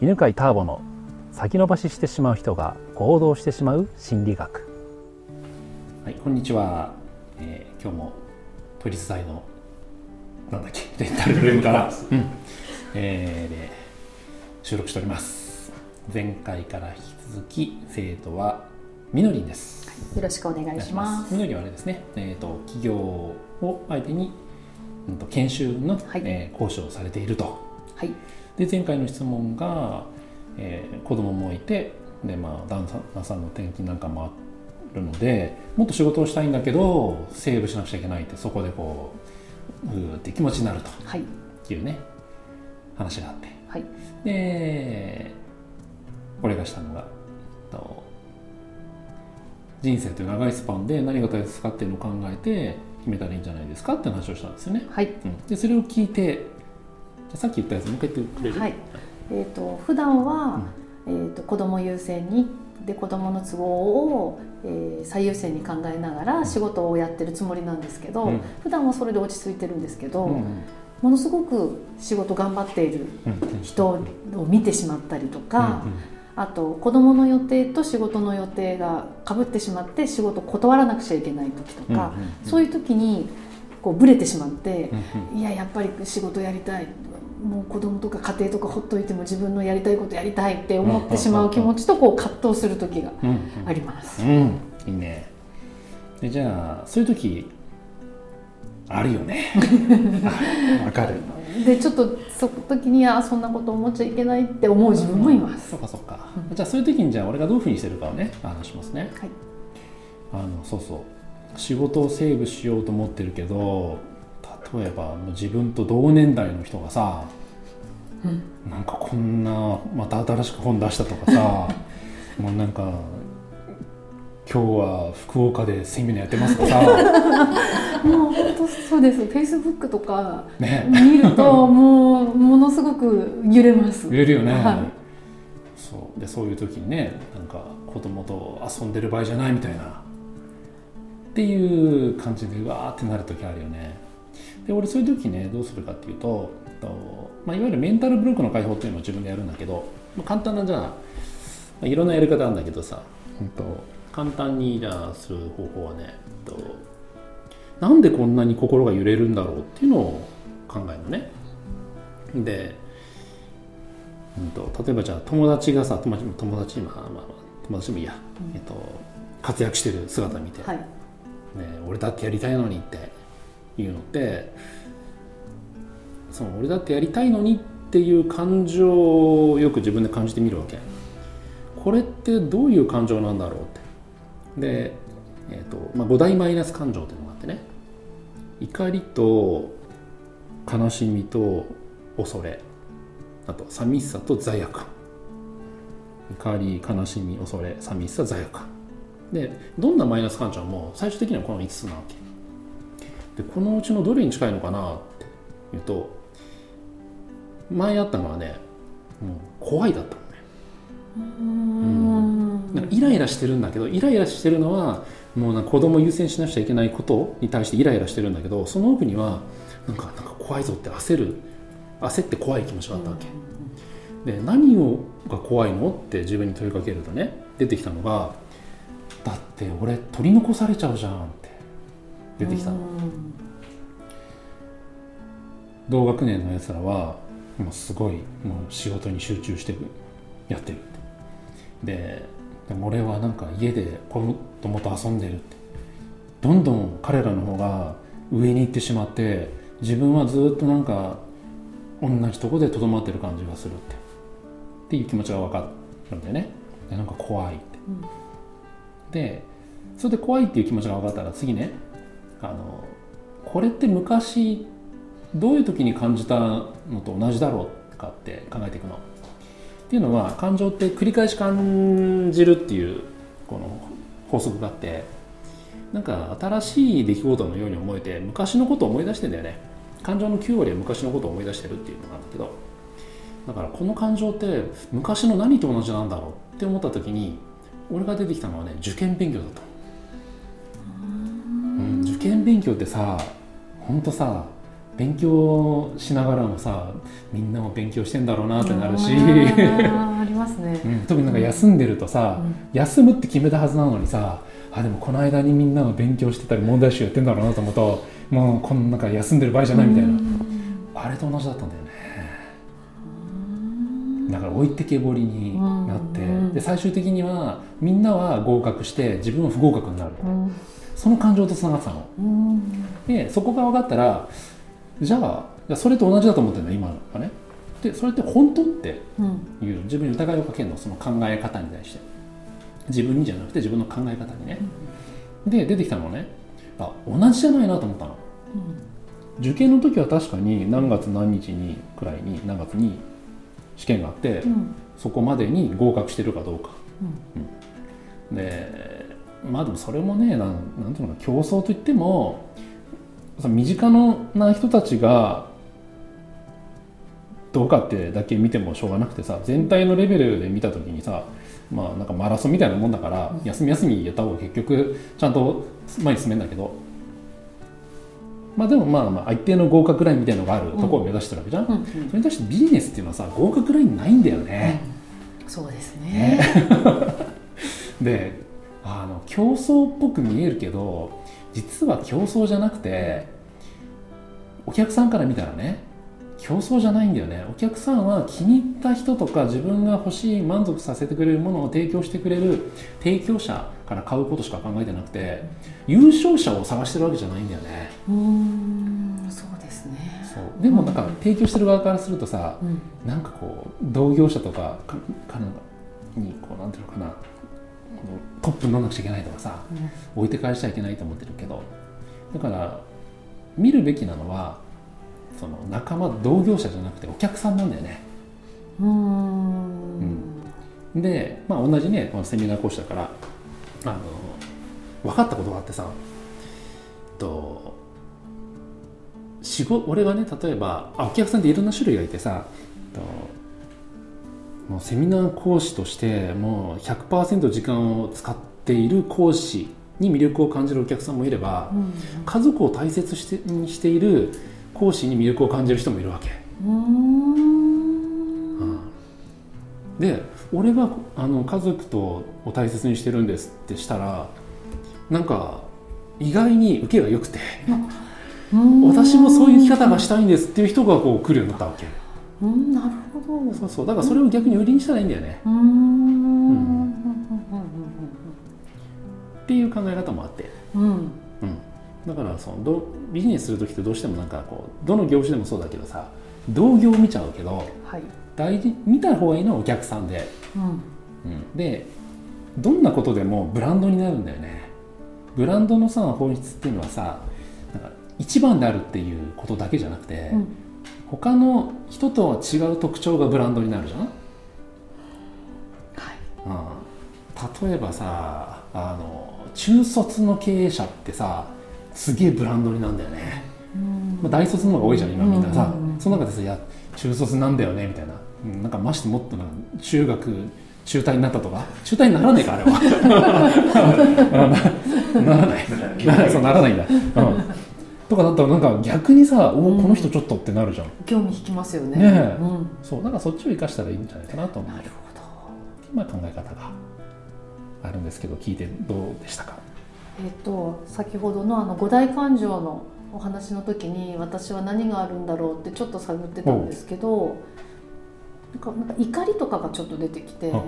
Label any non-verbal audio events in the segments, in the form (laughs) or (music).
犬飼ターボの先延ばししてしまう人が行動してしまう心理学。はいこんにちは、えー、今日も都立大のなんだっけレンタルルームから、(laughs) うん。えー、で収録しております。前回から引き続き生徒はみのりんです。よろしくお願いします。みのりはあれですね、えーと、企業を相手に、うんと、研修の、はい、えー、講師をされていると。はいで前回の質問が、えー、子供もいてで、まあ、旦那さんの転勤なんかもあるのでもっと仕事をしたいんだけどセーブしなくちゃいけないってそこでこううーって気持ちになると。い。うね、はい、話があって、はい、で俺がしたのがと人生という長いスパンで何が大切かっていうのを考えて決めたらいいんじゃないですかって話をしたんですよね。はい、うん、でそれを聞いてじゃさっき言ったやつもう一回言ってくれる？はい。えーと、普段は、うん、えーと、子供優先にで子供の都合を、えー、最優先に考えながら仕事をやってるつもりなんですけど、うん、普段はそれで落ち着いてるんですけど、うん、ものすごく仕事頑張っている人を見てしまったりとか、あと子供の予定と仕事の予定がかぶってしまって仕事断らなくちゃいけない時とか、そういう時にこうブレてしまって、いややっぱり仕事やりたいもう子供とか家庭とかほっといても自分のやりたいことやりたいって思ってしまう気持ちとこう葛藤する時があります。うん、うんいいね。でじゃあそういう時あるよね。(laughs) わかる。でちょっとその時にあそんなこと思っちゃいけないって思う自分もいます、そっかそっか、うん、じゃあそういう時にじゃあ俺がどういうふうにしてるかをね話しますね。はい。あのそうそう。仕事をセーブしようと思ってるけど例えば自分と同年代の人がさ、うん、なんかこんなまた新しく本出したとかさ (laughs) もうなんか今日は福岡でセミナーやってますとかさ。もう本当そうです。フェイスブックとか見ると、もうものすごく揺れます。揺れるよね、はい、そう。でそういう時にねなんか子供と遊んでる場合じゃないみたいな。っていう感じでうわーってなる時あるよねで俺そういう時ねどうするかっていうとまあ、いわゆるメンタルブロックの解放っていうのを自分でやるんだけど、まあ、簡単なじゃあ、まあ、いろんなやり方あるんだけどさ、うんと、簡単にじゃあする方法はね、と、なんでこんなに心が揺れるんだろうっていうのを考えるのね。で、うんと、例えばじゃあ友達がさ友達友達まあまあ、まあ、友達もいいや、うん、えっと、活躍してる姿見て、はい、ね、俺だってやりたいのにっていうのってその俺だってやりたいのにっていう感情をよく自分で感じてみるわけ。これってどういう感情なんだろうって。で、えーとまあ、5大マイナス感情っていうのがあってね。怒りと悲しみと恐れ。あと寂しさと罪悪感。怒り悲しみ恐れ寂しさ罪悪感。でどんなマイナス感情も最終的にはこの5つなわけ。でこのうちのどれに近いのかな？っていうと前あったのはねもう怖いだったのね。うん。なんかイライラしてるんだけどイライラしてるのはもうなんか子供優先しなくちゃいけないことに対してイライラしてるんだけどその奥にはなんかなんか怖いぞって焦る焦って怖い気持ちがあったわけ、で何をが怖いの？って自分に問いかけるとね出てきたのがだって俺取り残されちゃうじゃん出てきたの。同学年のやつらはもうすごいもう仕事に集中してやってるででも俺はなんか家で子供と遊んでるって。どんどん彼らの方が上に行ってしまって自分はずっとなんか同じとこでとどまってる感じがするって。っていう気持ちが分かるんだよね。でなんか怖いって、うん、でそれで怖いっていう気持ちが分かったら次ねあのこれって昔どういう時に感じたのと同じだろうかって考えていくの？っていうのは感情って繰り返し感じるっていうこの法則があってなんか新しい出来事のように思えて昔のことを思い出してんだよね感情の9割は昔のことを思い出してるっていうのがあるんだけどだからこの感情って昔の何と同じなんだろうって思った時に俺が出てきたのはね受験勉強だとう、受験勉強ってさほんとさ勉強しながらもさみんなも勉強してんだろうなってなるし、ありますね、うん、特になんか休んでるとさ、うん。休むって決めたはずなのにさあでもこの間にみんなが勉強してたり問題集やってんだろうなと思うともうこのなんか休んでる場合じゃないみたいな、あれと同じだったんだよね。だから置いてけぼりになって、うん。で最終的にはみんなは合格して自分は不合格になる、うんその感情とつながってたの。うん。でそこが分かったらじゃあそれと同じだと思ってるの今はね。でそれって本当ってうん。いう自分に疑いをかけるのその考え方に対して。自分にじゃなくて自分の考え方にね。で出てきたのね。あ同じじゃないなと思ったの。受験の時は確かに何月何日にくらいに何月に試験があって、うん。そこまでに合格してるかどうか。うん。でまあでもそれもねなんなんていうのかな競争といってもその身近な人たちがどうかってだけ見てもしょうがなくてさ全体のレベルで見た時にさまあなんかマラソンみたいなもんだから、うん。休み休みやった方が結局ちゃんと前に進めるんだけど。まあでもまあまあ一定の合格ラインみたいなのがあるところを目指してるわけじゃん、うんそれに対してビジネスっていうのはさ合格ラインないんだよね、そうですね。(laughs) であの競争っぽく見えるけど実は競争じゃなくてお客さんから見たらね競争じゃないんだよね。お客さんは気に入った人とか自分が欲しい満足させてくれるものを提供してくれる提供者から買うことしか考えてなくて優勝者を探してるわけじゃないんだよね。うーんそうですね。そう。でもなんか提供してる側からするとさうん。なんかこう同業者とかかかにこうなんていうのかなこのトップにならなくちゃいけないとかさ置いて返しちゃいけないと思ってるけどだから見るべきなのはその仲間同業者じゃなくてお客さんなんだよね。うーん。で、まあ、同じねこのセミナー講師だからあの分かったことがあってさと仕事俺がね例えばあお客さんっていろんな種類がいてさともうセミナー講師としてもう100%時間を使っている講師に魅力を感じるお客さんもいればうん。家族を大切してにしている講師に魅力を感じる人もいるわけ。うーん。で俺はあの家族とを大切にしてるんですってしたらなんか意外に受けが良くて私もそういう生き方がしたいんですっていう人がこう来るようになったわけ。うんなるほどそうそう。だからそれを逆に売りにしたらいいんだよね。うーん。っていう考え方もあって、うん。うん。うん、だからそのどビジネスする時ってどうしてもなんかこうどの業種でもそうだけどさ同業を見ちゃうけどはい。大事見た方がいいのはお客さんで。うん。うん。でどんなことでもブランドになるんだよね。ブランドのさ本質っていうのはさなんか一番であるっていうことだけじゃなくて、うん他の人とは違う特徴がブランドになるじゃん、はい。うん、例えばさあの中卒の経営者ってさすげえブランドになるんだよね、うん。まあ、大卒の方が多いじゃん今みんなさ、うんうんうん。その中でさ「いや中卒なんだよね」みたいな、うん、なんかましてもっとなんか中学中退になったとか？中退にならないかあれは。(laughs) なならない。ならない。そうならないんだ、うん、とかだったらなんか逆にさ「おおうん。この人ちょっと」ってなるじゃん。興味引きますよね。ねえ。うん。そうだからそっちを生かしたらいいんじゃないかなと思う。なるほど。まあ考え方があるんですけど聞いてどうでしたか？えっと先ほどのあの五大感情のお話の時に私は何があるんだろうってちょっと探ってたんですけどなんかなんか怒りとかがちょっと出てきて (laughs) なん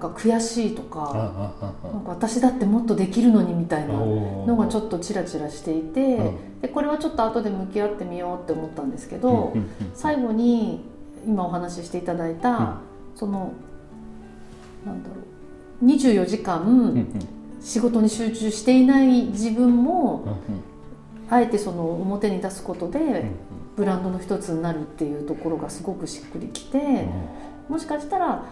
か悔しいとあかなんか私だってもっとできるのにみたいあなのがちょっっとちらちらしていてでこれはちょっと後で向き合ってみようって思ったんですけど最後に今お話ししていただいたそのなんだろう24時間仕事に集中していない自分もあえてその表に出すことでブランドの一つになるっていうところがすごくしっくりきてもしかしたら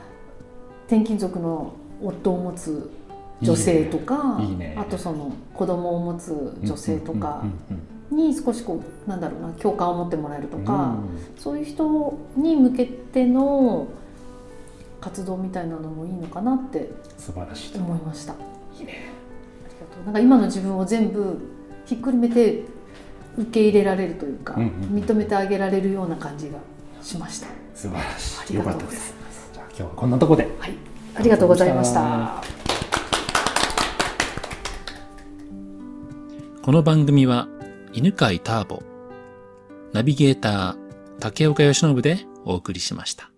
転勤族の夫を持つ女性とかいいね。あとその子供を持つ女性とかに少しこうなんだろうな共感を持ってもらえるとか、そういう人に向けての活動みたいなのもいいのかなって素晴らしい。と思いました。いいね。ありがとう。なんか今の自分を全部ひっくるめて受け入れられるというか、うんうん認めてあげられるような感じがしました。素晴らしいありがとうございよかったですます。じゃあ今日はこんなとこではい、ありがとうございましあた。この番組は犬飼ターボ、ナビゲーター竹岡由伸でお送りしました。